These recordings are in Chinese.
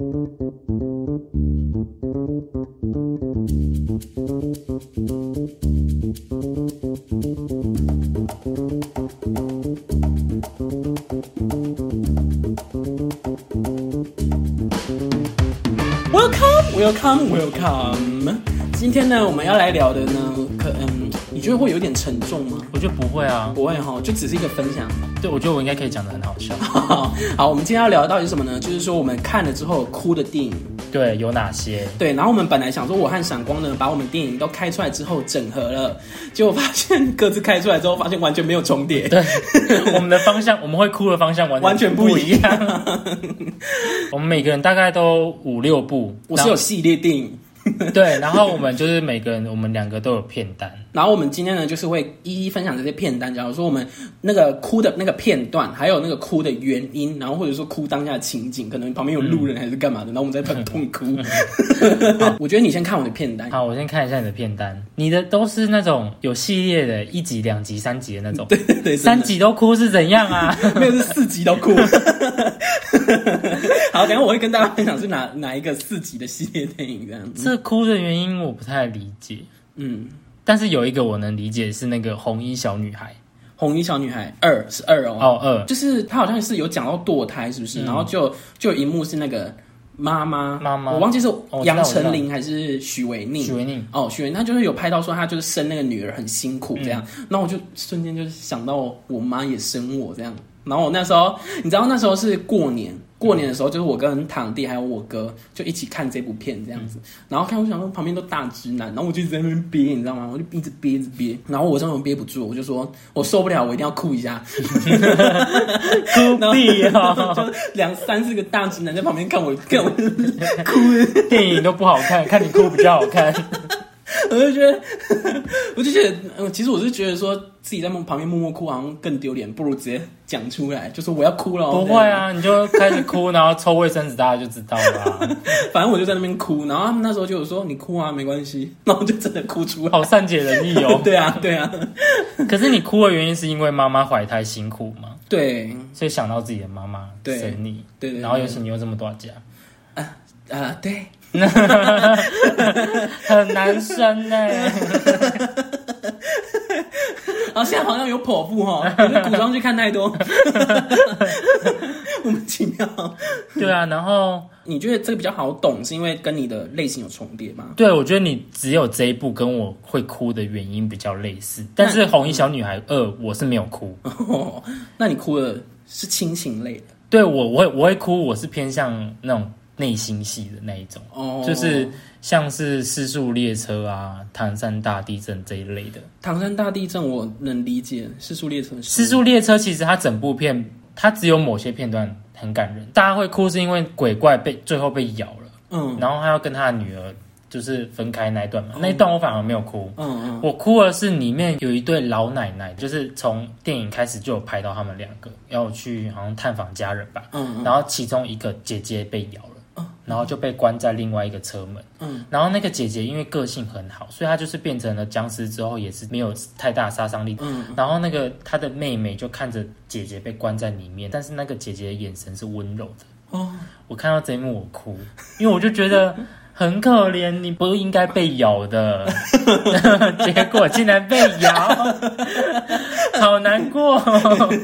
Welcome, welcome, welcome。今天呢，我们要来聊的呢，可嗯，你觉得会有点沉重吗？我觉得不会啊，不会哈，就只是一个分享。对，我觉得我应该可以讲的很好笑。好，我们今天要聊的到底是什么呢？就是说我们看了之后哭的电影。对，有哪些？对，然后我们本来想说，我和闪光呢，把我们电影都开出来之后整合了，结果发现各自开出来之后，发现完全没有重叠。对，我们的方向，我们会哭的方向完完全不一样。我们每个人大概都五六部，我是有系列电影。对，然后我们就是每个人，我们两个都有片单。然后我们今天呢，就是会一一分享这些片单。假如说我们那个哭的那个片段，还有那个哭的原因，然后或者说哭当下的情景，可能旁边有路人还是干嘛的，然后我们在痛痛哭。我觉得你先看我的片单。好，我先看一下你的片单。你的都是那种有系列的，一集、两集、三集的那种。对对对，三集都哭是怎样啊？没有，是四集都哭。好，等下我会跟大家分享是哪哪一个四集的系列电影这样子。这哭的原因我不太理解。嗯。但是有一个我能理解是那个红衣小女孩，红衣小女孩二是二哦。哦二，就是她好像是有讲到堕胎是不是？然后就就一幕是那个妈妈妈妈，我忘记是杨丞琳还是许维宁。许维宁。哦许维，她就是有拍到说她就是生那个女儿很辛苦这样，然后我就瞬间就是想到我妈也生我这样，然后我那时候你知道那时候是过年。过年的时候，就是我跟堂弟还有我哥就一起看这部片这样子，然后看我想说旁边都大直男，然后我就在那边憋，你知道吗？我就一直憋，一直憋，然后我终于憋不住，我就说我受不了，我一定要哭一下，哭屁啊！就两三四个大直男在旁边看我看我哭，电影都不好看，看你哭比较好看。我就觉得，我就觉得，嗯，其实我是觉得说自己在旁边默默哭好像更丢脸，不如直接讲出来，就说我要哭了。不会啊，你就开始哭，然后抽卫生纸，大家就知道了。反正我就在那边哭，然后他们那时候就有说你哭啊，没关系，然后就真的哭出来，好善解人意哦。对啊，对啊。可是你哭的原因是因为妈妈怀胎辛苦吗？对，所以想到自己的妈妈生你，对对，然后尤其你又这么多家，啊啊，对。很难生呢，啊，现在好像有剖腹哈，古装剧看太多，莫名其妙。对啊，然后你觉得这个比较好懂，是因为跟你的类型有重叠吗？对，我觉得你只有这一部跟我会哭的原因比较类似，但是《红衣小女孩二》我是没有哭，哦 那你哭的是亲情类的？对我，我会我会哭，我是偏向那种。内心戏的那一种，哦。就是像是失速列车啊、唐山大地震这一类的。唐山大地震我能理解，失速列车。失速列车其实它整部片，它只有某些片段很感人，大家会哭是因为鬼怪被最后被咬了，嗯，然后他要跟他的女儿。就是分开那一段嘛，那一段我反而没有哭，嗯嗯，我哭的是里面有一对老奶奶，就是从电影开始就有拍到他们两个要去好像探访家人吧，嗯嗯，然后其中一个姐姐被咬了，嗯，然后就被关在另外一个车门，嗯，然后那个姐姐因为个性很好，所以她就是变成了僵尸之后也是没有太大杀伤力，嗯，然后那个她的妹妹就看着姐姐被关在里面，但是那个姐姐的眼神是温柔的，哦，我看到这一幕我哭，因为我就觉得。很可怜，你不应该被咬的，结果竟然被咬，好难过。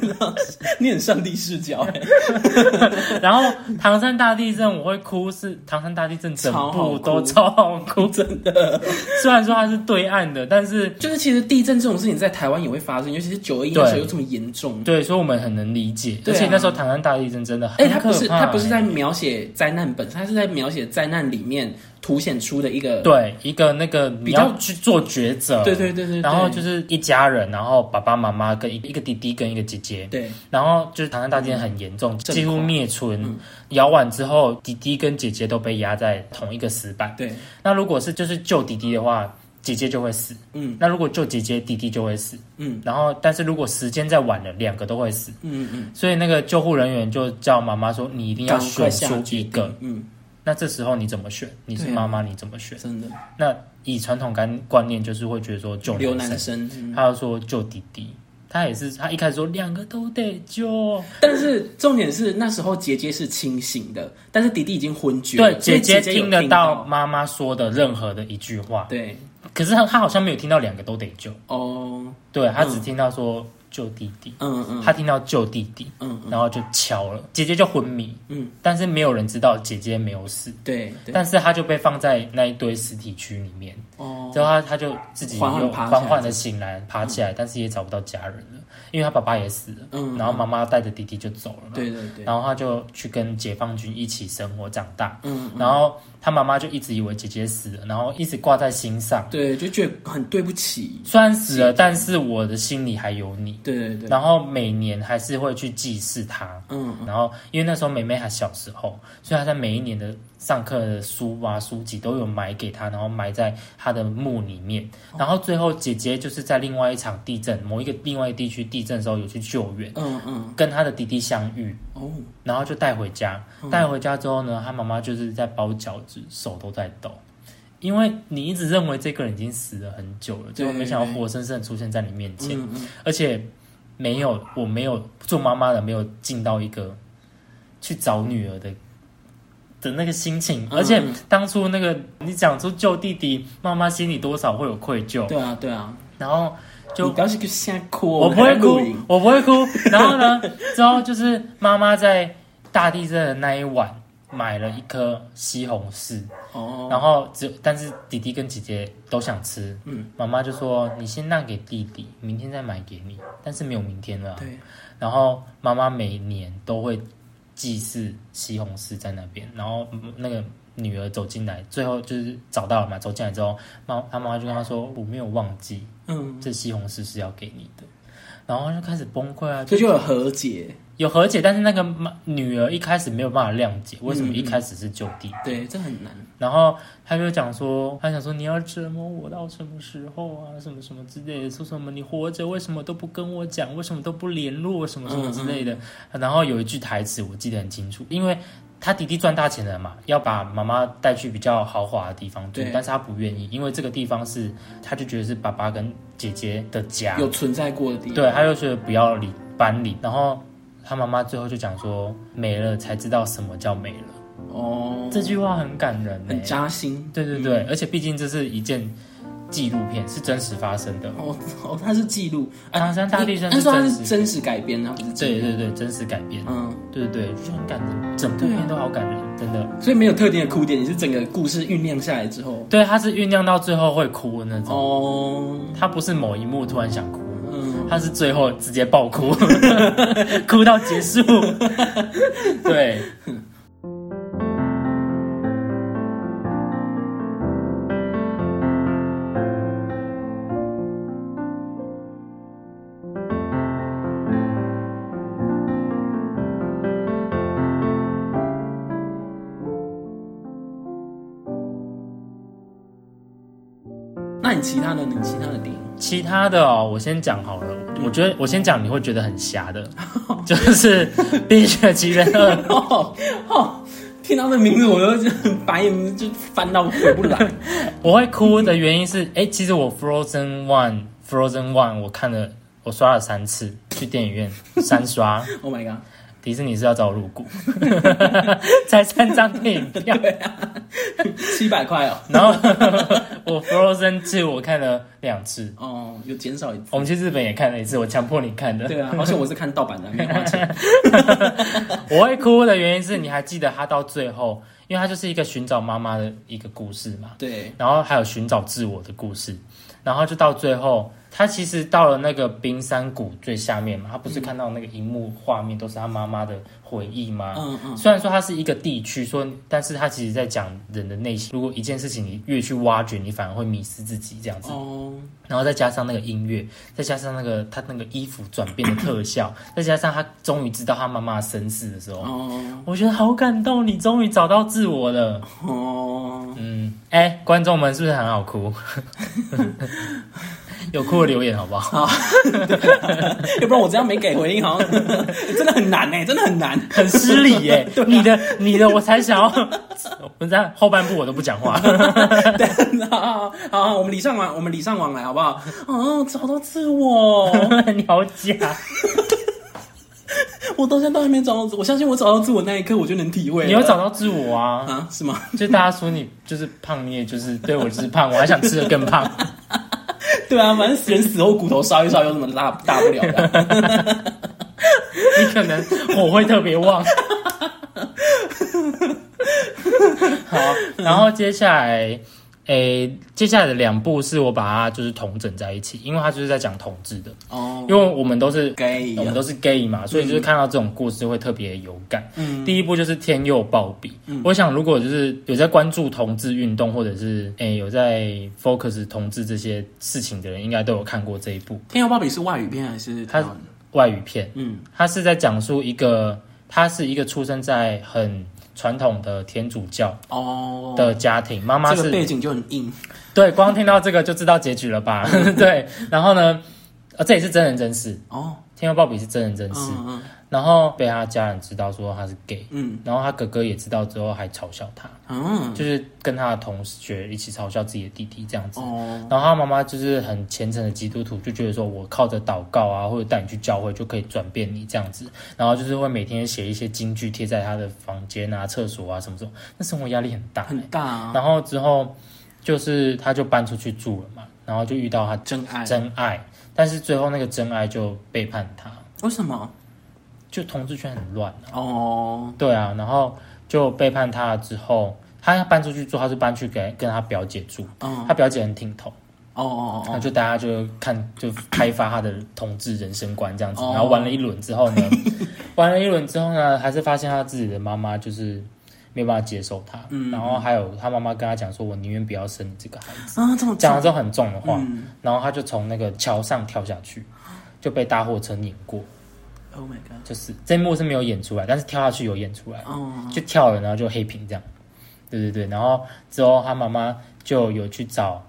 你很上帝视角。然后唐山大地震我会哭，是唐山大地震整部都超好哭，真的。虽然说它是对岸的，但是就是其实地震这种事情在台湾也会发生，尤其是九二一的时候又这么严重。对，所以我们很能理解。而且那时候唐山大地震真的很，哎，他不是他不是在描写灾难本身，他是在描写灾难里面。凸显出的一个对一个那个比较去做抉择，对对对对，然后就是一家人，然后爸爸妈妈跟一一个弟弟跟一个姐姐，对，然后就是唐山大地震很严重，几乎灭村，摇完之后，弟弟跟姐姐都被压在同一个石板，对，那如果是就是救弟弟的话，姐姐就会死，嗯，那如果救姐姐，弟弟就会死，嗯，然后但是如果时间再晚了，两个都会死，嗯嗯，所以那个救护人员就叫妈妈说，你一定要选出一个，嗯。那这时候你怎么选？你是妈妈，你怎么选？真的。那以传统观观念，就是会觉得说救男生，他要说救弟弟，他也是，他一开始说两个都得救，但是重点是那时候姐姐是清醒的，但是弟弟已经昏厥。对，姐姐听得到妈妈说的任何的一句话。对，可是他他好像没有听到两个都得救。哦，对他只听到说。救弟弟，嗯嗯，他听到救弟弟，嗯，然后就敲了，姐姐就昏迷，嗯，但是没有人知道姐姐没有死，对，但是他就被放在那一堆尸体区里面，哦，之后他他就自己又缓缓的醒来，爬起来，但是也找不到家人了。因为他爸爸也死了，嗯，然后妈妈带着弟弟就走了嘛，对对对，然后他就去跟解放军一起生活长大，嗯，然后他妈妈就一直以为姐姐死了，然后一直挂在心上，对，就觉得很对不起，虽然死了，但是我的心里还有你，对对对，然后每年还是会去祭祀他，嗯，然后因为那时候妹妹还小时候，所以他在每一年的。上课的书啊书籍都有买给他，然后埋在他的墓里面。然后最后姐姐就是在另外一场地震，某一个另外一地区地震的时候有去救援，嗯嗯，跟他的弟弟相遇，哦，然后就带回家。带回家之后呢，他妈妈就是在包饺子，手都在抖，因为你一直认为这个人已经死了很久了，结果没想到活生生的出现在你面前，而且没有我没有做妈妈的没有尽到一个去找女儿的。的那个心情，而且当初那个你讲出救弟弟，妈妈心里多少会有愧疚。对啊，对啊。然后就当时就先哭，我不会哭，我不会哭。然后呢，之后就是妈妈在大地震的那一晚买了一颗西红柿，哦，然后只但是弟弟跟姐姐都想吃，嗯，妈妈就说你先让给弟弟，明天再买给你。但是没有明天了，对。然后妈妈每年都会。祭祀西红柿在那边，然后那个女儿走进来，最后就是找到了嘛。走进来之后，妈他妈妈就跟他说：“我没有忘记，嗯，这西红柿是要给你的。”然后就开始崩溃啊，这就有和解。有和解，但是那个妈女儿一开始没有办法谅解，为什么一开始是就地？对，这很难。然后他就讲说，他想说你要折磨我到什么时候啊？什么什么之类的，说什么你活着为什么都不跟我讲？为什么都不联络？什么什么之类的。然后有一句台词我记得很清楚，因为他弟弟赚大钱了嘛，要把妈妈带去比较豪华的地方住，但是他不愿意，因为这个地方是他就觉得是爸爸跟姐姐的家，有存在过的地方。对，他就觉得不要离搬离，然后。他妈妈最后就讲说：“没了才知道什么叫没了。”哦，这句话很感人，很扎心。对对对，而且毕竟这是一件纪录片，是真实发生的。哦哦，它是记录。唐山大地震是真实真实改编的，不是？对对对，真实改编。嗯，对对对，就很感人，整部片都好感人，真的。所以没有特定的哭点，你是整个故事酝酿下来之后，对，它是酝酿到最后会哭的那种。哦，它不是某一幕突然想哭。他是最后直接爆哭，哭到结束。对。你其他的，你其他的电影？其他的哦，我先讲好了。我觉得我先讲，你会觉得很瞎的，就是《冰雪奇缘二》。哦，听到这名字我都白眼就翻到回不来。我会哭的原因是，哎，其实我《Frozen One》《Frozen One》我看了，我刷了三次，去电影院三刷。Oh my god！迪士尼是要找我入股，才三张电影票，七百块哦。然后 我 Frozen Two 我看了两次，哦，有减少一次。我们去日本也看了一次，我强迫你看的。对啊，而且我是看盗版的，没花钱。我会哭的原因是你还记得他到最后，因为他就是一个寻找妈妈的一个故事嘛。对。然后还有寻找自我的故事，然后就到最后。他其实到了那个冰山谷最下面嘛，他不是看到那个荧幕画面都是他妈妈的回忆吗？嗯嗯。虽然说它是一个地区，说，但是他其实在讲人的内心。如果一件事情你越去挖掘，你反而会迷失自己这样子。哦。然后再加上那个音乐，再加上那个他那个衣服转变的特效，再加上他终于知道他妈妈身世的时候，哦，我觉得好感动，你终于找到自我了。哦。嗯。哎，观众们是不是很好哭？有哭的留言好不好？要不然我这样没给回应，好像 真的很难哎，真的很难，很失礼 耶。你的你的我才想要，我在后半部我都不讲话。好好，我们礼尚往我们礼尚往来好不好？哦，找到自我，你好假。我到现在都还没找到自我，相信我找到自我那一刻，我就能体会。你要找到自我啊？啊，是吗？就大家说你就是胖，你也就是对我就是胖，我还想吃的更胖。对啊，反正人死后骨头烧一烧，有什么大大不了的？你可能火会特别旺。好，然后接下来。诶，接下来的两部是我把它就是同整在一起，因为它就是在讲同志的哦。因为我们都是 gay，我们都是 gay 嘛，所以就是看到这种故事会特别有感。嗯，第一部就是《天佑鲍比》。嗯，我想如果就是有在关注同志运动，或者是诶有在 focus 同志这些事情的人，应该都有看过这一部《天佑鲍比》是外语片还是它外语片？嗯，它是在讲述一个，他是一个出生在很。传统的天主教哦的家庭，妈妈是背景就很硬，对，光听到这个就知道结局了吧？对，然后呢，呃，这也是真人真事哦，天佑鲍比是真人真事。然后被他家人知道说他是 gay，嗯，然后他哥哥也知道之后还嘲笑他，嗯，就是跟他的同学一起嘲笑自己的弟弟这样子。哦，然后他妈妈就是很虔诚的基督徒，就觉得说我靠着祷告啊，或者带你去教会就可以转变你这样子。然后就是会每天写一些金句贴在他的房间啊、厕所啊什么什么。那生活压力很大，很大。然后之后就是他就搬出去住了嘛，然后就遇到他真爱，真爱。但是最后那个真爱就背叛他，为什么？就同志圈很乱哦，对啊，然后就背叛他了之后，他要搬出去住，他是搬去给跟他表姐住，他表姐很挺同，哦哦哦，那就大家就看就开发他的同志人生观这样子，然后玩了一轮之后呢，玩了一轮之后呢，还是发现他自己的妈妈就是没有办法接受他，然后还有他妈妈跟他讲说，我宁愿不要生你这个孩子。啊，这么讲了这种很重的话，然后他就从那个桥上跳下去，就被大货车碾过。Oh my god！就是这幕是没有演出来，但是跳下去有演出来，就跳了，然后就黑屏这样。对对对，然后之后他妈妈就有去找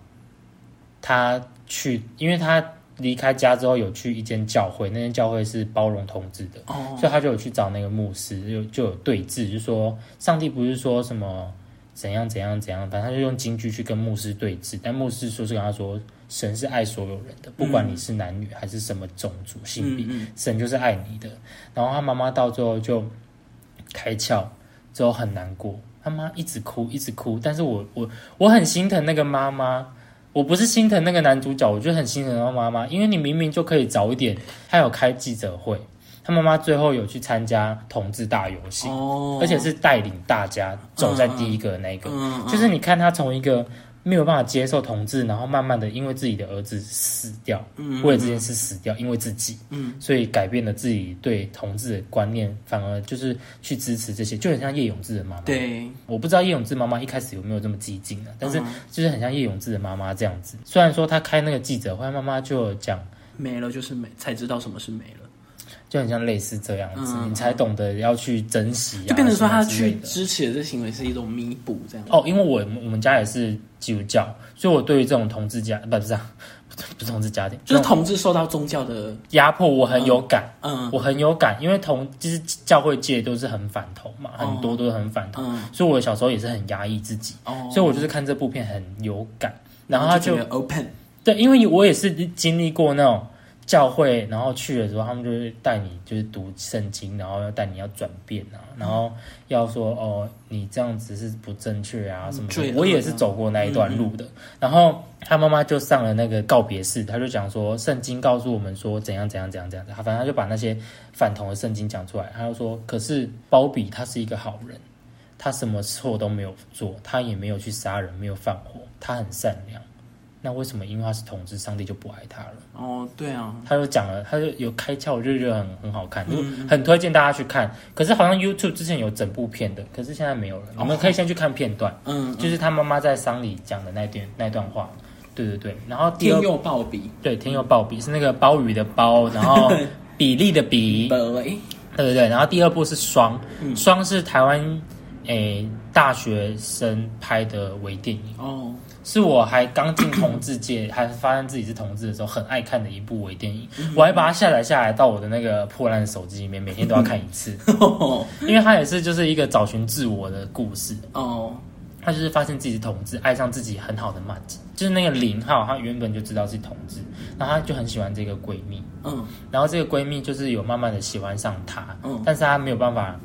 他去，因为他离开家之后有去一间教会，那间教会是包容同志的，所以他就有去找那个牧师，就就有对峙，就说上帝不是说什么怎样怎样怎样，反正他就用京剧去跟牧师对峙，但牧师说是跟他说。神是爱所有人的，不管你是男女还是什么种族性别，神就是爱你的。然后他妈妈到最后就开窍，之后很难过，他妈一直哭，一直哭。但是我我我很心疼那个妈妈，我不是心疼那个男主角，我就很心疼他妈妈，因为你明明就可以早一点，他有开记者会，他妈妈最后有去参加同志大游行，而且是带领大家走在第一个那个，就是你看他从一个。没有办法接受同志，然后慢慢的因为自己的儿子死掉，为了这件事死掉，因为自己，嗯所以改变了自己对同志的观念，反而就是去支持这些，就很像叶永志的妈妈。对，我不知道叶永志妈妈一开始有没有这么激进啊，但是就是很像叶永志的妈妈这样子。虽然说他开那个记者会，妈妈就讲没了就是没，才知道什么是没了。就很像类似这样子，你才懂得要去珍惜，就变成说他去支持的这行为是一种弥补，这样。哦，因为我我们家也是基督教，所以我对于这种同志家不是这样，不是 同志家庭，就是同志受到宗教的压迫，我很有感，嗯，我很有感，因为同就是教会界都是很反同嘛，很多都是很反同，所以我小时候也是很压抑自己，哦，所以我就是看这部片很有感，然后他就 open，对，因为我也是经历过那种。教会，然后去的时候，他们就会带你就是读圣经，然后要带你要转变啊，然后要说哦，你这样子是不正确啊什么的。我也是走过那一段路的。然后他妈妈就上了那个告别式，他就讲说圣经告诉我们说怎样怎样怎样怎样。他反正他就把那些反同的圣经讲出来，他就说，可是包比他是一个好人，他什么错都没有做，他也没有去杀人，没有放火，他很善良。那为什么因为他是同志，上帝就不爱他了？哦，对啊，他就讲了，他就有开窍，我就觉得很很好看，就很推荐大家去看。可是好像 YouTube 之前有整部片的，可是现在没有了。你们可以先去看片段，嗯，就是他妈妈在丧礼讲的那段那段话。对对对，然后天佑鲍比，对，天佑鲍比是那个鲍鱼的鲍，然后 比例的比，对对对。然后第二部是双，双是台湾。诶大学生拍的微电影哦，是我还刚进同志界，还发现自己是同志的时候，很爱看的一部微电影。我还把它下载下来到我的那个破烂手机里面，每天都要看一次，因为它也是就是一个找寻自我的故事。哦。他就是发现自己是同志，爱上自己很好的妈吉，就是那个零号，他原本就知道是同志，然后他就很喜欢这个闺蜜，嗯，然后这个闺蜜就是有慢慢的喜欢上他，嗯，但是他没有办法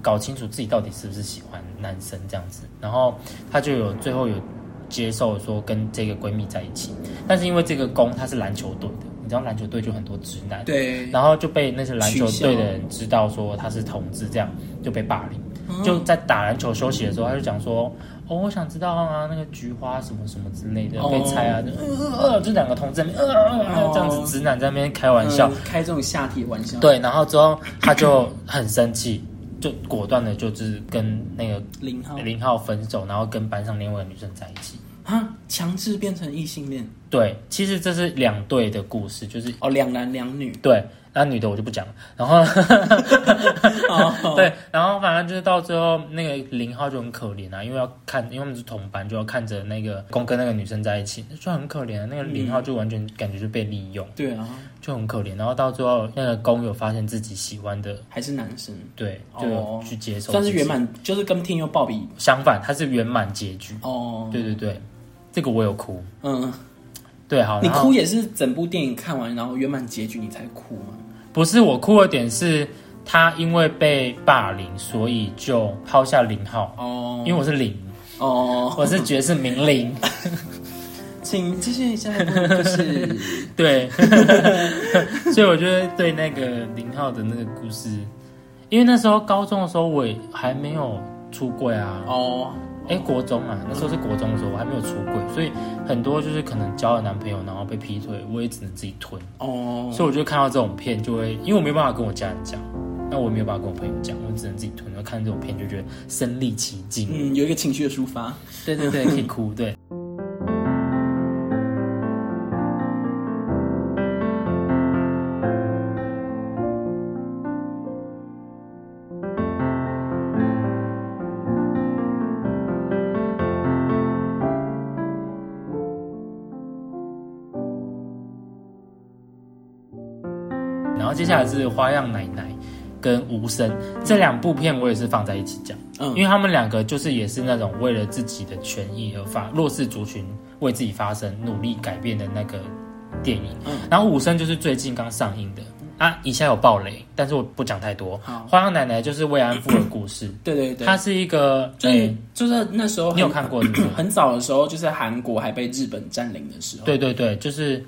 搞清楚自己到底是不是喜欢男生这样子，然后他就有最后有接受说跟这个闺蜜在一起，但是因为这个公他是篮球队的，你知道篮球队就很多直男，对，然后就被那些篮球队的人知道说他是同志，这样就被霸凌。就在打篮球休息的时候，他就讲说：“哦，我想知道啊，那个菊花什么什么之类的被拆啊，呃，就两个同志呃这样子直男在那边开玩笑，开这种下体玩笑。对，然后之后他就很生气，就果断的就是跟那个零号。零号分手，然后跟班上另外一个女生在一起。啊，强制变成异性恋？对，其实这是两对的故事，就是哦，两男两女。对。那女的我就不讲了，然后，对，然后反正就是到最后那个零号就很可怜啊，因为要看，因为我们是同班，就要看着那个公跟那个女生在一起，就很可怜。那个零号就完全感觉就被利用，对啊，就很可怜。然后到最后那个公有发现自己喜欢的还是男生，对，就去接受，算是圆满，就是跟天佑鲍比相反，他是圆满结局。哦，对对对，这个我有哭，嗯。对，好，你哭也是整部电影看完，然后圆满结局你才哭吗？不是，我哭的点是他因为被霸凌，所以就抛下零号。哦，因为我是零。哦，我是爵士名伶，请继续下一步就是 对，所以我觉得对那个零号的那个故事，因为那时候高中的时候我也还没有出柜啊。哦。哎，国中啊，那时候是国中的时候，我还没有出柜，所以很多就是可能交了男朋友，然后被劈腿，我也只能自己吞。哦，所以我就看到这种片，就会因为我没有办法跟我家人讲，那我也没有办法跟我朋友讲，我只能自己吞。然后看这种片，就觉得身历其境，嗯，有一个情绪的抒发，对对对，可以哭，对。接下来是花样奶奶跟无声。这两部片，我也是放在一起讲，嗯，因为他们两个就是也是那种为了自己的权益而发弱势族群为自己发声、努力改变的那个电影。嗯，然后无声就是最近刚上映的。啊，以下有暴雷，但是我不讲太多。花样奶奶就是慰安妇的故事，对对对，它是一个，就是就是那时候你有看过，很早的时候，就是韩国还被日本占领的时候，对对对，就是。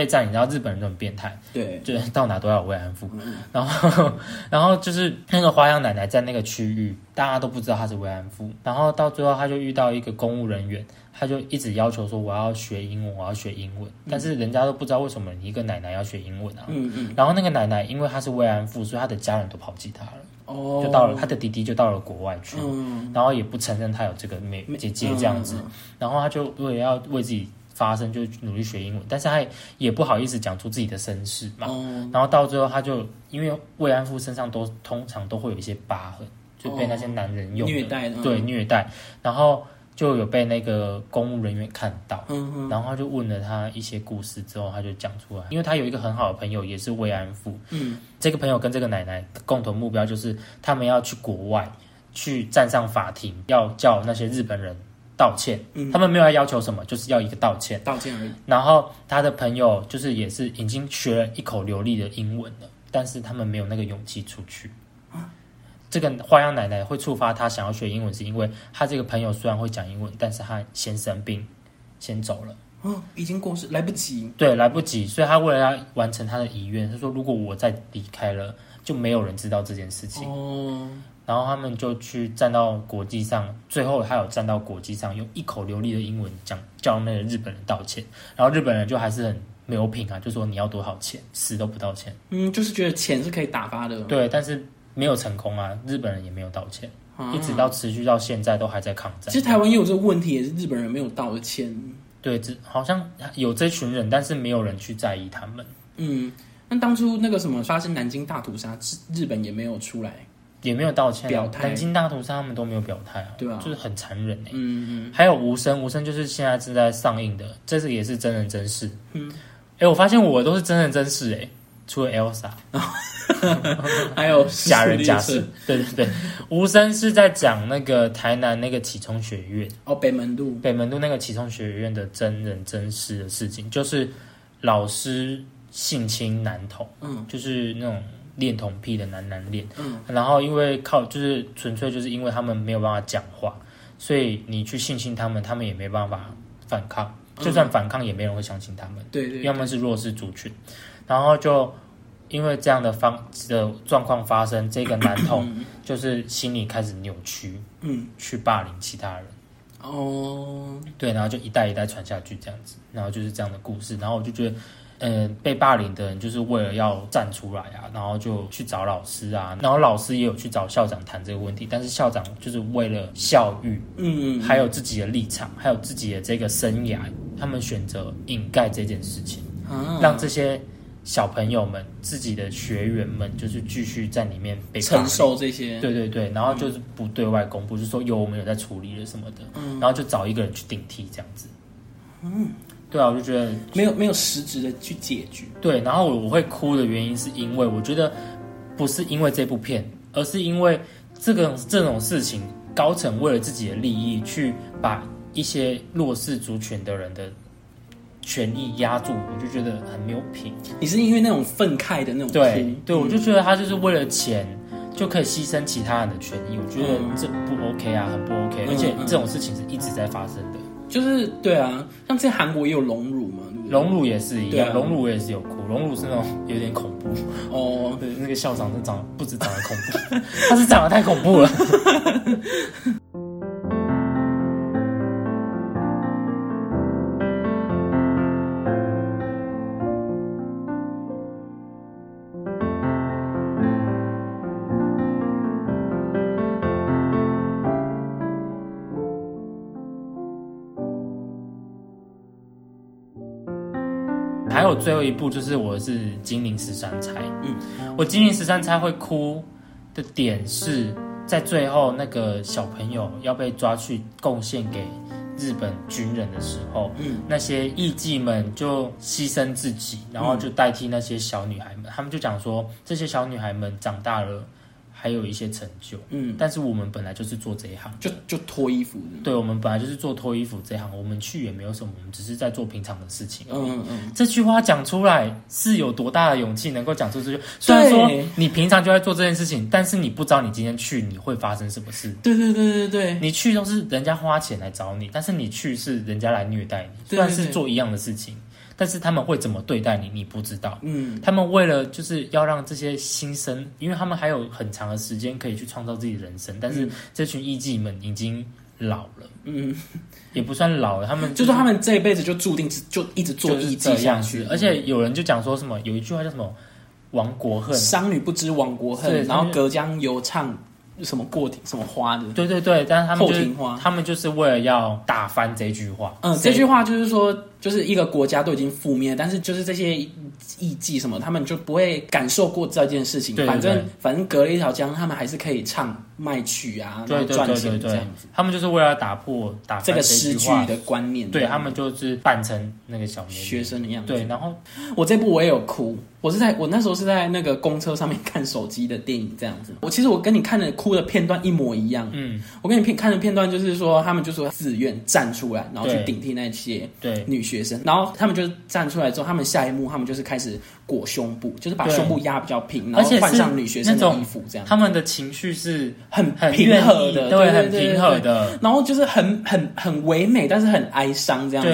被占领，然后日本人都很变态，对，就是 到哪都要有慰安妇，然后，然后就是那个花样奶奶在那个区域，大家都不知道她是慰安妇，然后到最后她就遇到一个公务人员，她就一直要求说我要学英文，我要学英文，但是人家都不知道为什么一个奶奶要学英文啊，嗯嗯，然后那个奶奶因为她是慰安妇，所以她的家人都抛弃她了，哦，就到了她的弟弟就到了国外去，嗯，然后也不承认她有这个妹姐姐这样子，然后他就为了要为自己。发生就努力学英文，但是他也不好意思讲出自己的身世嘛。然后到最后，他就因为慰安妇身上都通常都会有一些疤痕，就被那些男人用虐待，对虐待。然后就有被那个公务人员看到，然后他就问了他一些故事之后，他就讲出来，因为他有一个很好的朋友也是慰安妇。嗯，这个朋友跟这个奶奶共同目标就是他们要去国外去站上法庭，要叫那些日本人。道歉，他们没有要要求什么，就是要一个道歉，道歉而已。然后他的朋友就是也是已经学了一口流利的英文了，但是他们没有那个勇气出去。这个花样奶奶会触发他想要学英文，是因为他这个朋友虽然会讲英文，但是他先生病，先走了。哦，已经过世，来不及。对，来不及。所以他为了要完成他的遗愿，他说：“如果我再离开了，就没有人知道这件事情。”哦。然后他们就去站到国际上，最后他有站到国际上，用一口流利的英文讲叫那个日本人道歉，然后日本人就还是很没有品啊，就说你要多少钱，死都不道歉。嗯，就是觉得钱是可以打发的。对，但是没有成功啊，日本人也没有道歉，一直到持续到现在都还在抗战。其实台湾也有这个问题，也是日本人没有道歉。对，这好像有这群人，但是没有人去在意他们。嗯，那当初那个什么发生南京大屠杀，日日本也没有出来。也没有道歉，表态。南京大屠杀他们都没有表态啊，对啊。就是很残忍哎、嗯嗯，还有无声，无声就是现在正在上映的，这是也是真人真事。嗯，哎、我发现我都是真人真事哎、除了 Elsa 还有 假人假事。事，对对对，无声是在讲那个台南那个启聪学院，哦，北门路，北门路那个启聪学院的真人真事的事情，就是老师性侵男童，嗯。就是那种恋童癖的男男恋，嗯。然后因为靠就是纯粹就是因为他们没有办法讲话，所以你去性侵他们，他们也没办法反抗，就算反抗也没人会相信他们，对对因为他们是弱势族群，然后就因为这样的方的状况发生，这个男童 就是心里开始扭曲，嗯，去霸凌其他人。哦，对，然后就一代一代传下去这样子，然后就是这样的故事，然后我就觉得，嗯、被霸凌的人就是为了要站出来啊，然后就去找老师啊，然后老师也有去找校长谈这个问题，但是校长就是为了教育，嗯，还有自己的立场，还有自己的这个生涯，他们选择掩盖这件事情，啊。让这些小朋友们、自己的学员们，就是继续在里面被承受这些，对对对，然后就是不对外公布，就是说有我们有在处理了什么的，然后就找一个人去顶替这样子。嗯，对啊，我就觉得没有没有实质的去解决，对，然后我我会哭的原因是因为我觉得不是因为这部片，而是因为这个这种事情，高层为了自己的利益去把一些弱势族群的人的权益压住，我就觉得很没有品。你是因为那种愤慨的那种对哭对，我就觉得他就是为了钱就可以牺牲其他人的权益，我觉得这不 OK 啊，很不 OK，、嗯而且嗯。这种事情是一直在发生的。就是对啊，像之前韩国也有龙乳嘛，对不对？荣辱也是一样，荣辱我也是有哭，龙乳是那种有点恐怖。哦，对，那个校长是长得不止长得恐怖，他是长得太恐怖了。还有最后一步就是我是金陵十三钗，嗯，我金陵十三钗会哭的点是在最后那个小朋友要被抓去贡献给日本军人的时候，嗯，那些艺妓们就牺牲自己，然后就代替那些小女孩们，他们就讲说这些小女孩们长大了还有一些成就，嗯，但是我们本来就是做这一行。就就脱衣服的，对，我们本来就是做脱衣服这一行，我们去也没有什么，我们只是在做平常的事情。嗯嗯，这句话讲出来是有多大的勇气能够讲出这句？虽然说你平常就在做这件事情，但是你不知道你今天去你会发生什么事。对对对对对，你去都是人家花钱来找你，但是你去是人家来虐待你。虽然是做一样的事情，但是他们会怎么对待你，你不知道。嗯，他们为了就是要让这些新生，因为他们还有很长的时间可以去创造自己的人生，但是这群艺妓们已经老了，嗯，也不算老了，他们就是他们这一辈子就注定只就一直做就是艺这样妓下去子，，而且有人就讲说什么，有一句话叫什么“亡国恨”，商女不知亡国恨，然后隔江犹唱什么过庭什么花的，对对对，但是他们就是后庭花。他们就是为了要打翻这句话，嗯，这句话就是说，就是一个国家都已经覆灭，但是就是这些艺妓什么，他们就不会感受过这件事情。对对反正反正隔了一条江，他们还是可以唱卖曲啊，对对然后赚对对对钱这样子。，他们就是为了打破打翻这个句诗句的观念，对他们就是扮成那个小学，生的样子。对，然后我这部我也有哭，我是在我那时候是在那个公车上面看手机的电影这样子。我其实我跟你看的哭的片段一模一样。嗯，我跟你片看的片段就是说，他们就说自愿站出来，然后去顶替那些对女学生，然后他们就站出来之后，他们下一幕他们就是开始裹胸部，就是把胸部压比较平，然后换上女学生的衣服，这样他们的情绪是很很平和的，对，对很平和。的，然后就是很很很唯美，但是很哀伤这样子。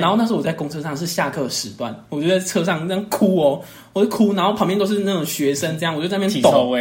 然后那时候我在公车上是下课时段，我就在车上这样哭哦，我就哭，然后旁边都是那种学生这样，我就在那体边抖，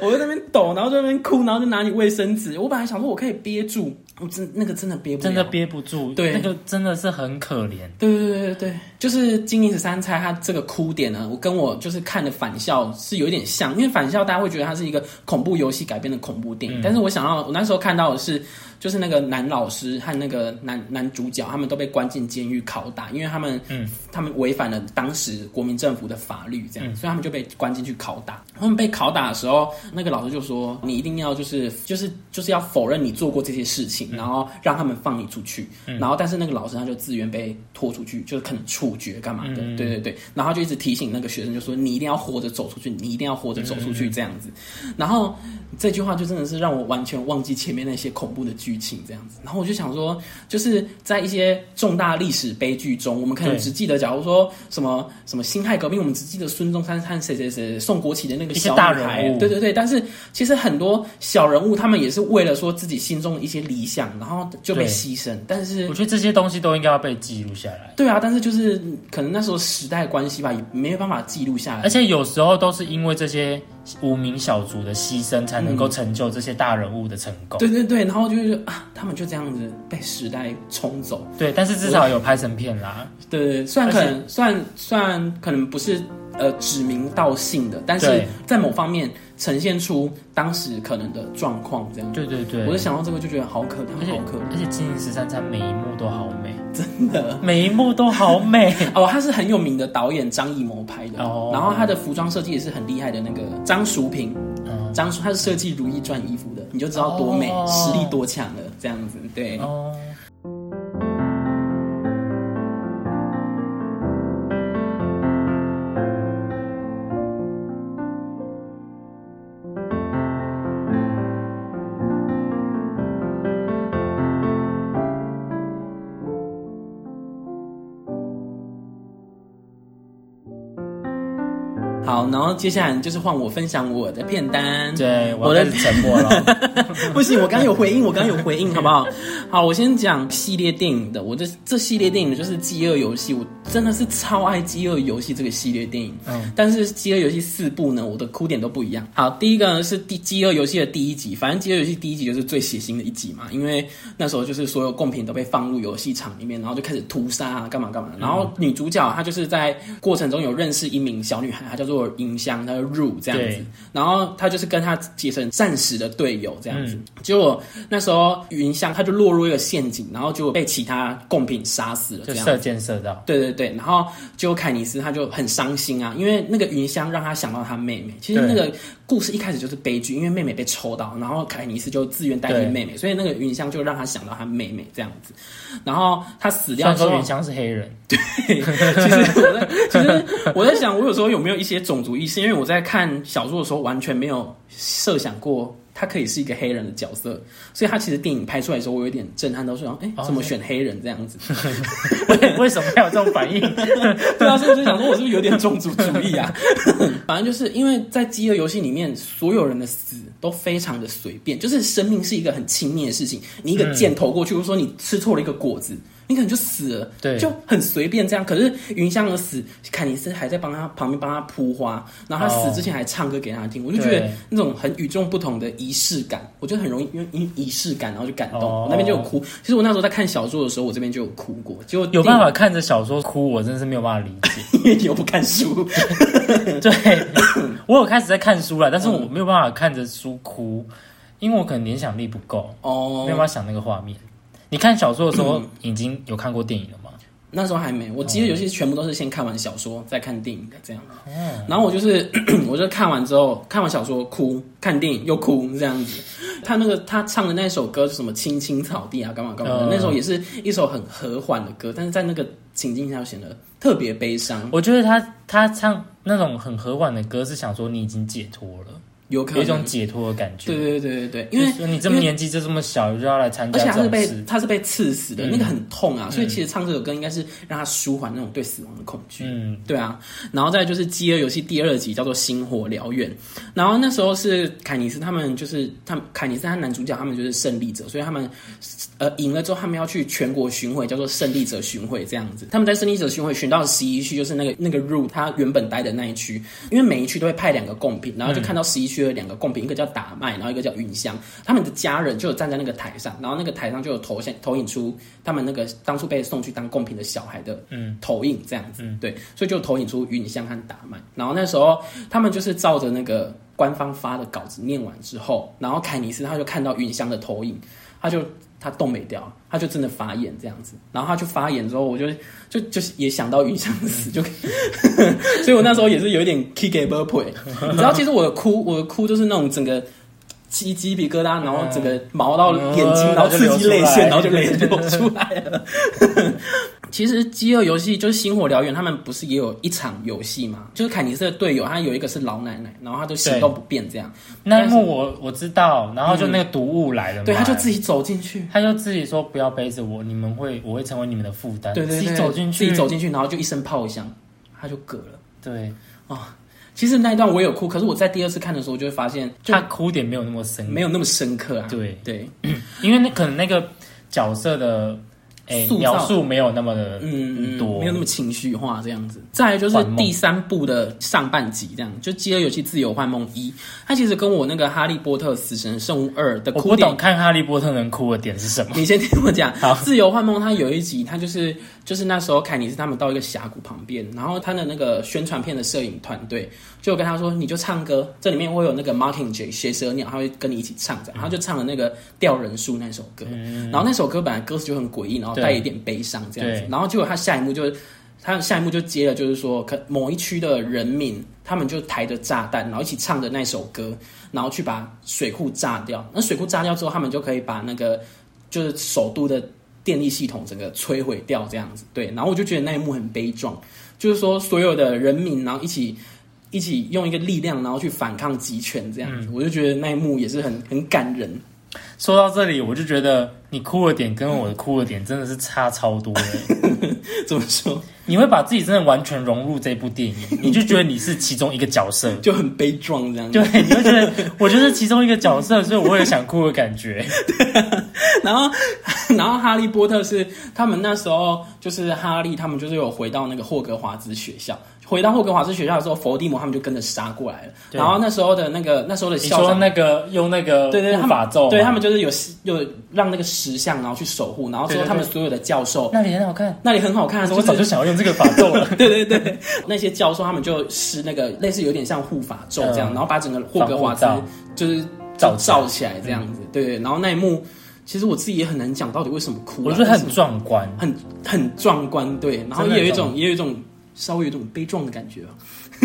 我就在那边抖，然后在那边哭，然后就拿你卫生纸。我本来想说我可以憋住，我真那个真的憋不了，真的憋不住，对，那个真的是很可怜。对对对对对，就是《金陵十三钗》，它这个哭点呢，我跟我就是看的《返校》是有一点像，因为《返校》大家会觉得它是一个恐怖游戏改编的恐怖电影，但是我想到我那时候看到的是。就是那个男老师和那个男男主角，他们都被关进监狱拷打，因为他们，嗯，他们违反了当时国民政府的法律，这样，所以他们就被关进去拷打。他们被拷打的时候，那个老师就说：“你一定要就是就是就是要否认你做过这些事情，然后让他们放你出去。”然后，但是那个老师他就自愿被拖出去，就是可能处决干嘛的，对对对。然后就一直提醒那个学生，就说：“你一定要活着走出去，你一定要活着走出去。”这样子。然后这句话就真的是让我完全忘记前面那些恐怖的剧。剧情这样子，然后我就想说，就是在一些重大历史悲剧中，我们可能只记得，假如说什么什么辛亥革命，我们只记得孙中山和谁谁谁送国旗的那个小人物，对对对。但是其实很多小人物，他们也是为了说自己心中的一些理想，然后就被牺牲。但是我觉得这些东西都应该要被记录下来。对啊，但是就是可能那时候时代关系吧，也没有办法记录下来。而且有时候都是因为这些。无名小卒的牺牲，才能够成就这些大人物的成功。对对对，然后就是啊，他们就这样子被时代冲走。对，但是至少有拍成片啦。对对，虽然可能，虽然虽然可能不是呃指名道姓的，但是在某方面呈现出当时可能的状况，这样。对对对，我就想到这个就觉得好可怜，好可怜。而且《金陵十三钗》每一幕都好美。真的，每一幕都好美 哦！他是很有名的导演张艺谋拍的，哦然后他的服装设计也是很厉害的那个张淑平，张淑他是设计《如懿传》衣服的，你就知道多美，实力多强了，这样子对。好，然后接下来就是换我分享我的片单。对，我的沉默了。不行，我刚有回应，我刚有回应，好不好？好，我先讲系列电影的。我这这系列电影就是《饥饿游戏》，我真的是超爱《饥饿游戏》这个系列电影。嗯，但是《饥饿游戏》四部呢，我的哭点都不一样。好，第一个呢是《第饥饿游戏》的第一集，反正《饥饿游戏》第一集就是最血腥的一集嘛，因为那时候就是所有贡品都被放入游戏场里面，然后就开始屠杀啊，干嘛干嘛。然后女主角她就是在过程中有认识一名小女孩，她叫做。音箱，他就入这样子，然后她就是跟她结成暂时的队友这样子。结果那时候云香她就落入一个陷阱，然后就被其他贡品杀死了。就射箭射到，对对对。然后就凯尼斯他就很伤心啊，因为那个云香让他想到他妹妹。其实那个故事一开始就是悲剧，因为妹妹被抽到，然后凯尼斯就自愿代替妹妹，所以那个云香就让他想到他妹妹这样子。然后他死掉之后，云香是黑人。对，其实我在其实我在想，我有时候有没有一些种族意识？因为我在看小说的时候，完全没有设想过他可以是一个黑人的角色，所以他其实电影拍出来的时候，我有点震撼，到说：“哎，怎么选黑人这样子？为为什么要有这种反应？对啊，所以我就想说，我是不是有点种族主义啊？反正就是因为在饥饿游戏里面，所有人的死都非常的随便，就是生命是一个很轻蔑的事情，你一个箭投过去，或者说你吃错了一个果子。你可能就死了，对，就很随便这样。可是云香的死，凯尼斯还在帮他旁边帮他铺花，然后他死之前还唱歌给他听，我就觉得那种很与众不同的仪式感，我觉得很容易因为仪式感，然后就感动，我那边就有哭。其实我那时候在看小说的时候，我这边就有哭过，就有办法看着小说哭，我真的是没有办法理解，因为你又不看书。对，我有开始在看书了，但是我没有办法看着书哭，因为我可能联想力不够，哦，没有办法想那个画面。你看小说的时候已经有看过电影了吗？那时候还没，我其实游戏全部都是先看完小说再看电影的这样。然后我就是，我就看完之后看完小说哭，看电影又哭这样子。他那个他唱的那首歌是什么？青青草地啊，干嘛干嘛的？那首也是一首很和缓的歌，但是在那个情境下显得特别悲伤。我觉得他他唱那种很和缓的歌是想说你已经解脱了。有有一种解脱的感觉。对对对对对，因为你这么年纪就这么小就要来参加，而且他是被他是被刺死的，那个很痛啊。所以其实唱这首歌应该是让他舒缓那种对死亡的恐惧。嗯，对啊。然后再就是《饥饿游戏》第二集叫做《星火燎原》，然后那时候是凯尼斯他们就是他们凯尼斯他男主角他们就是胜利者，所以他们呃赢了之后他们要去全国巡回，叫做胜利者巡回这样子。他们在胜利者巡回巡到十一区，就是那个那个 route 他原本待的那一区，因为每一区都会派两个贡品，然后就看到十一区。区有两个贡品，一个叫打麦，然后一个叫云香，他们的家人就有站在那个台上，然后那个台上就有投现投影出他们那个当初被送去当贡品的小孩的嗯。投影这样子，对，所以就投影出云香和打麦，然后那时候他们就是照着那个官方发的稿子念完之后，然后凯尼斯他就看到云香的投影，他就。他动没掉，他就真的发炎这样子，然后他就发炎之后，我就就就是也想到云想死，就，所以我那时候也是有一点 kick a b e p 你知道，其实我的哭，我的哭就是那种整个鸡鸡皮疙瘩，然后整个毛到眼睛，然后刺激泪腺，然后就泪流出来了。其实《饥饿游戏》就是《星火燎原》，他们不是也有一场游戏吗？就是凯尼斯的队友，他有一个是老奶奶，然后他就行动不便这样。那一幕我我知道，然后就那个毒物来了，对，他就自己走进去，他就自己说不要背着我，你们会我会成为你们的负担。对对对，自己走进去，自己走进去，然后就一声炮响，他就嗝了。对啊，其实那一段我有哭，可是我在第二次看的时候，就会发现他哭点没有那么深，没有那么深刻啊。对对，因为那可能那个角色的。描述没有那么的嗯多，没有那么情绪化这样子。再来就是第三部的上半集，这样就《饥饿游戏：自由幻梦一》，它其实跟我那个《哈利波特：死神圣物二》的哭点，看《哈利波特》能哭的点是什么？你先听我讲。《自由幻梦》它有一集，它就是就是那时候凯尼斯他们到一个峡谷旁边，然后他的那个宣传片的摄影团队就跟他说：“你就唱歌，这里面会有那个 Martin J 学蛇鸟，他会跟你一起唱着。”然后就唱了那个吊人数那首歌，然后那首歌本来歌词就很诡异，然后。带一点悲伤这样子，然后结果他下一幕就是，他下一幕就接了，就是说，可某一区的人民，他们就抬着炸弹，然后一起唱的那首歌，然后去把水库炸掉。那水库炸掉之后，他们就可以把那个就是首都的电力系统整个摧毁掉，这样子。对，然后我就觉得那一幕很悲壮，就是说所有的人民，然后一起一起用一个力量，然后去反抗集权这样子。我就觉得那一幕也是很很感人。说到这里，我就觉得你哭的点跟我的哭的点真的是差超多的。怎么说？你会把自己真的完全融入这部电影，你就觉得你是其中一个角色，就很悲壮这样。对，你会觉得我就是其中一个角色，所以我也想哭的感觉。对 然后，然后哈利波特是他们那时候就是哈利他们就是有回到那个霍格华兹学校。回到霍格华兹学校的时候，伏地魔他们就跟着杀过来了。然后那时候的那个那时候的校长，那个用那个对对法咒，对他们就是有有让那个石像，然后去守护，然后说他们所有的教授那里很好看，那里很好看。我早就想要用这个法咒了。对对对，那些教授他们就施那个类似有点像护法咒这样，然后把整个霍格华兹就是罩罩起来这样子。对对，然后那一幕其实我自己也很难讲到底为什么哭，我觉得很壮观，很很壮观。对，然后也有一种也有一种稍微有一种悲壮的感觉。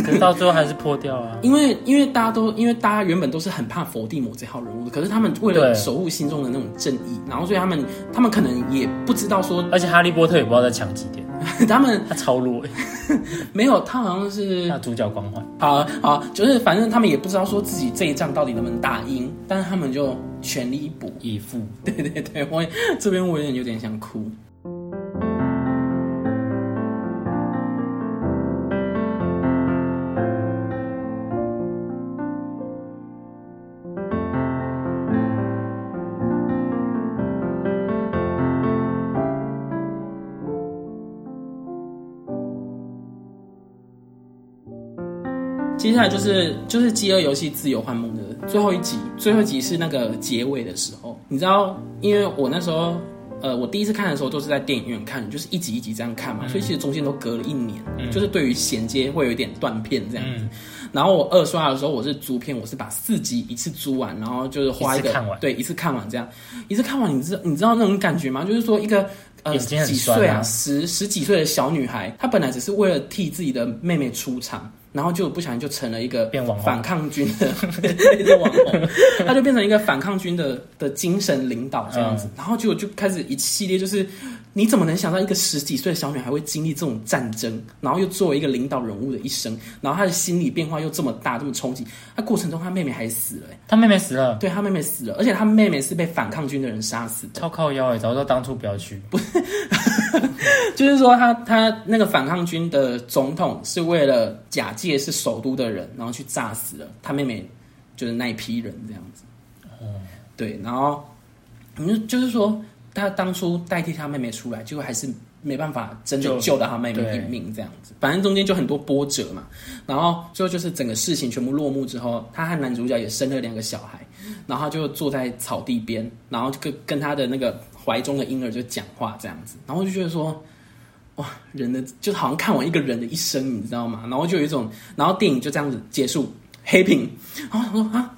可是到最后还是破掉啊！因为因为大家都因为大家原本都是很怕佛地魔这号人物的，可是他们为了守护心中的那种正义，然后所以他们他们可能也不知道说，而且哈利波特也不知道在抢几点，他们他超弱，没有他好像是他主角光环，好好就是反正他们也不知道说自己这一仗到底能不能打赢，但是他们就全力以赴，对对对，我这边我有点有点想哭。接下来就是就是《饥饿游戏：自由幻梦》的最后一集，最后一集是那个结尾的时候，你知道，因为我那时候，呃，我第一次看的时候都是在电影院看，就是一集一集这样看嘛，所以其实中间都隔了一年，就是对于衔接会有一点断片这样子。然后我二刷的时候，我是租片，我是把四集一次租完，然后就是花一个对一次看完这样，一次看完，你知你知道那种感觉吗？就是说一个呃几岁啊，十十几岁的小女孩，她本来只是为了替自己的妹妹出场。然后就不小心就成了一个反抗军的网红，他就变成一个反抗军的的精神领导这样子，然后就就开始一系列就是。你怎么能想到一个十几岁的小女孩会经历这种战争，然后又作为一个领导人物的一生，然后她的心理变化又这么大，这么冲击？她过程中，她妹妹还死了，她妹妹死了，对，他妹妹死了，而且他妹妹是被反抗军的人杀死的，超靠腰哎！早知道当初不要去，不是，就是说，他他那个反抗军的总统是为了假借是首都的人，然后去炸死了他妹妹，就是那一批人这样子。哦，对，然后，你就就是说。他当初代替他妹妹出来，结果还是没办法真的救到他妹妹一命这样子。反正中间就很多波折嘛，然后最后就是整个事情全部落幕之后，他和男主角也生了两个小孩，然后就坐在草地边，然后就跟跟他的那个怀中的婴儿就讲话这样子，然后就觉得说。哇，人的就好像看完一个人的一生，你知道吗？然后就有一种，然后电影就这样子结束，黑屏。然后说啊，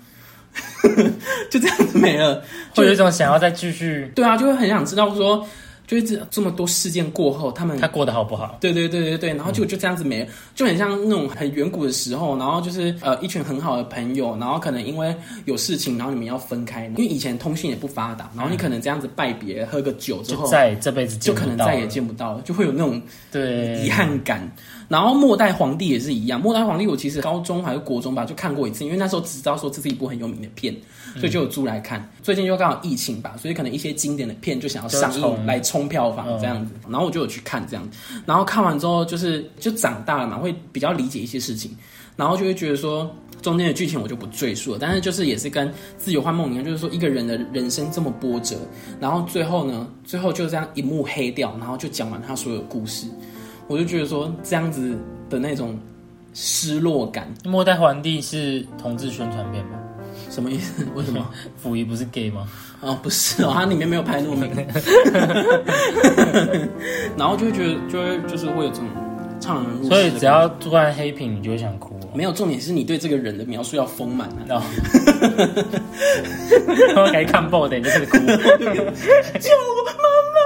就这样子没了，会有一种想要再继续。对啊，就会很想知道说。就是这这么多事件过后，他们他过得好不好？对对对对对，然后就就这样子没，就很像那种很远古的时候，然后就是呃一群很好的朋友，然后可能因为有事情，然后你们要分开，因为以前通讯也不发达，然后你可能这样子拜别，喝个酒之后，在这辈子就可能再也见不到了，就会有那种对遗憾感。然后末代皇帝也是一样，末代皇帝我其实高中还是国中吧就看过一次，因为那时候只知道说这是一部很有名的片，所以就有租来看。最近又刚好疫情吧，所以可能一些经典的片就想要上映来冲票房这样子。然后我就有去看这样，然后看完之后就是就长大了嘛，会比较理解一些事情，然后就会觉得说中间的剧情我就不赘述了，但是就是也是跟《自由幻梦》一样，就是说一个人的人生这么波折，然后最后呢，最后就这样一幕黑掉，然后就讲完他所有故事，我就觉得说这样子的那种失落感。末代皇帝是同志宣传片吗？什么意思？为什么？溥仪不是 gay 吗？哦，不是哦，它里面没有拍那么明。然后就会觉得，就会就是会有这种怅然入所以只要突然黑屏，你就会想哭。没有重点是你对这个人的描述要丰满啊。我可以看爆的，你就开始哭。救我妈妈！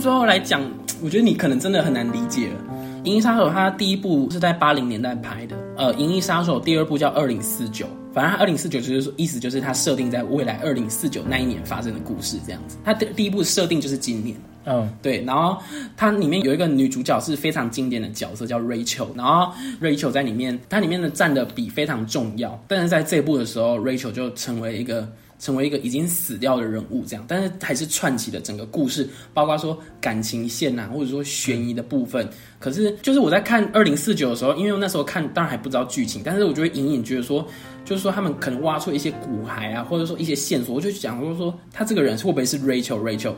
最后来讲，我觉得你可能真的很难理解了。《银翼杀手》它第一部是在八零年代拍的，呃，《银翼杀手》第二部叫《二零四九》，反正它二零四九就是说，意思就是它设定在未来二零四九那一年发生的故事这样子。它第第一部设定就是今年，嗯，对。然后它里面有一个女主角是非常经典的角色，叫 Rachel。然后 Rachel 在里面，它里面的占的比非常重要。但是在这部的时候，Rachel 就成为一个。成为一个已经死掉的人物，这样，但是还是串起了整个故事，包括说感情线呐，或者说悬疑的部分。可是，就是我在看二零四九的时候，因为那时候看当然还不知道剧情，但是我就会隐隐觉得说，就是说他们可能挖出一些骨骸啊，或者说一些线索，我就讲，就是说他这个人会不会是 Rachel？Rachel，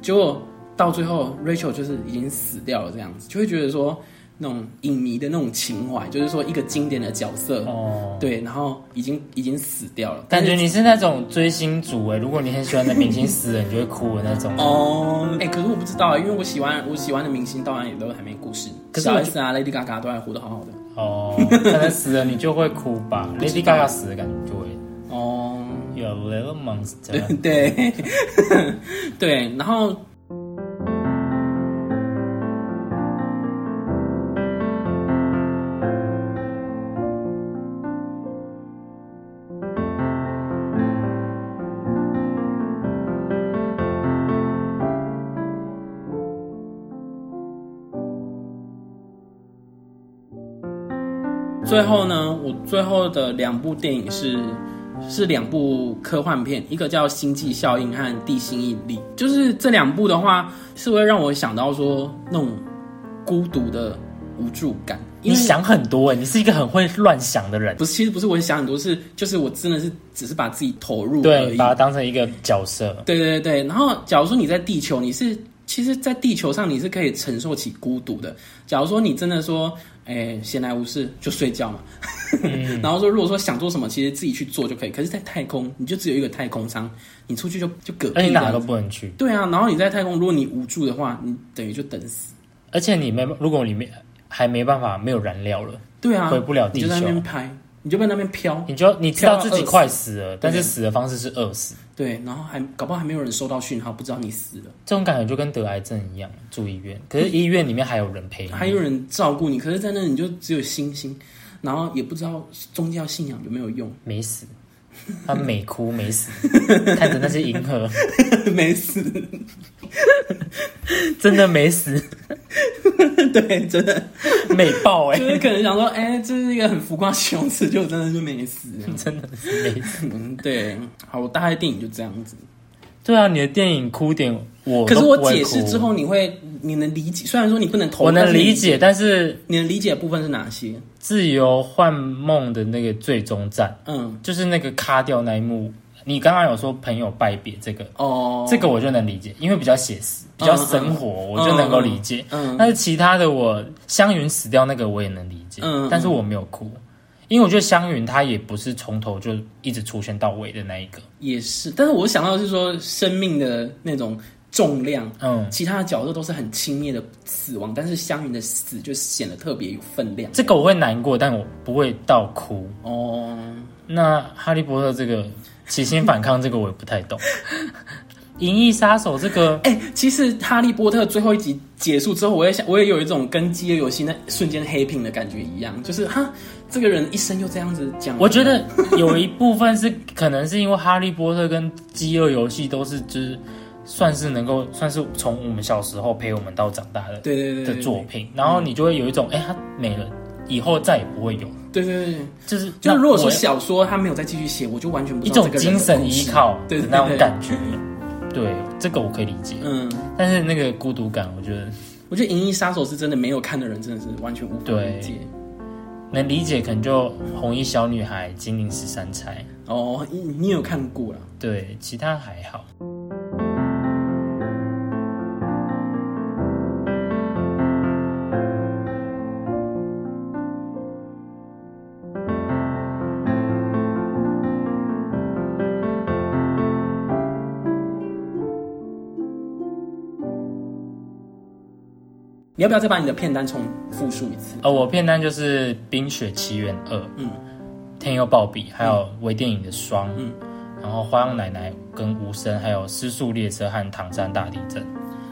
结果到最后 Rachel 就是已经死掉了，这样子，就会觉得说。那种影迷的那种情怀，就是说一个经典的角色，哦，对，然后已经已经死掉了，感觉你是那种追星族哎，如果你很喜欢的明星死了，你就会哭的那种。哦，哎，可是我不知道因为我喜欢我喜欢的明星，当然也都还没故事，小 S 啊，Lady Gaga 都还活得好好的。哦，可能死了你就会哭吧，Lady Gaga 死的感觉就会。哦，Your little monster。对，对，然后。最后呢，我最后的两部电影是是两部科幻片，一个叫《星际效应》和《地心引力》。就是这两部的话，是会让我想到说那种孤独的无助感。你想很多哎，你是一个很会乱想的人。不是，其实不是我想很多，是就是我真的是只是把自己投入，对，把它当成一个角色。对对对然后，假如说你在地球，你是其实，在地球上你是可以承受起孤独的。假如说你真的说。哎，闲来无事就睡觉嘛。然后说，如果说想做什么，其实自己去做就可以。可是，在太空，你就只有一个太空舱，你出去就就隔。而且哪都不能去。对啊，然后你在太空，如果你无助的话，你等于就等死。而且你没，如果你没还没办法，没有燃料了，对啊，回不了地球，你就在那边拍。你就在那边飘，你就你知道自己快死了，但是死的方式是饿死。对，然后还搞不好还没有人收到讯号，不知道你死了。这种感觉就跟得癌症一样，住医院，可是医院里面还有人陪你，还有人照顾你，可是在那你就只有星星，然后也不知道宗教信仰有没有用，没死。他美哭没死，看着那些银河 没死，真的没死。对，真的美爆哎！就是可能想说，哎，这是一个很浮夸形容词，就真的就没死，真的是没死。对，好，我大概电影就这样子。对啊，你的电影哭点，我可是我解释之后，你会你能理解？虽然说你不能投，我能理解，但是你能理解的部分是哪些？自由幻梦的那个最终战，嗯，就是那个卡掉那一幕。你刚刚有说朋友拜别这个哦，这个我就能理解，因为比较写实，比较生活，我就能够理解。嗯，但是其他的我香云死掉那个我也能理解，嗯，但是我没有哭，因为我觉得香云她也不是从头就一直出现到尾的那一个，也是。但是我想到是说生命的那种重量，嗯，其他的角色都是很轻蔑的死亡，但是香云的死就显得特别有分量。这个我会难过，但我不会到哭。哦，那哈利波特这个。起心反抗这个我也不太懂，银翼杀手这个，哎，其实哈利波特最后一集结束之后，我也想，我也有一种跟饥饿游戏那瞬间黑屏的感觉一样，就是哈，这个人一生就这样子讲。我觉得有一部分是可能是因为哈利波特跟饥饿游戏都是就是算是能够算是从我们小时候陪我们到长大的对对对的作品，然后你就会有一种哎，他没了。以后再也不会有。对对对，就是就如果说小说他没有再继续写，我就完全不一种精神依靠，对那种感觉。对，这个我可以理解。嗯，但是那个孤独感，我觉得，我觉得《银翼杀手》是真的没有看的人真的是完全无法理解。能理解可能就红衣小女孩、金陵十三钗。哦，你你有看过了？对，其他还好。你要不要再把你的片单重复述一次？呃，我片单就是《冰雪奇缘二》，嗯，《天佑暴比》，还有微电影的《双》，嗯，然后《花样奶奶》跟《无声》，还有《失速列车》和《唐山大地震》。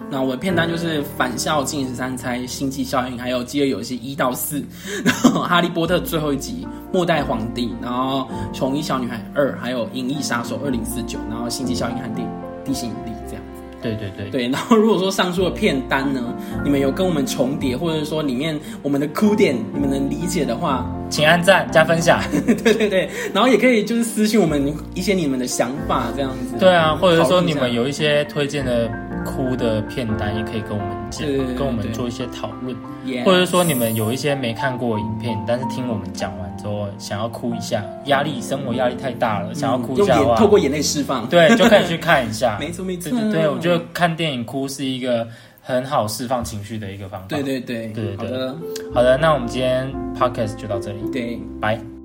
那我的片单就是《返校》《进十三钗》《星际效应》，还有《饥饿游戏》一到四，然后《哈利波特》最后一集《末代皇帝》，然后《穷衣小女孩二》，还有《银翼杀手二零四九》，然后《星际效应》和《地地心引力》。对对对对，然后如果说上述的片单呢，你们有跟我们重叠，或者说里面我们的哭点你们能理解的话，请按赞加分享。对对对，然后也可以就是私信我们一些你们的想法这样子。对啊，或者说你们有一些推荐的哭的片单，也可以跟我们讲，跟我们做一些讨论。或者说你们有一些没看过影片，但是听我们讲完之后想要哭一下，压力生活压力太大了，想要哭一下的话，透过眼泪释放，对，就可以去看一下。没错没错，对，我觉得看电影哭是一个很好释放情绪的一个方法。对对。对对对，好的。好的，那我们今天 podcast 就到这里，对，拜。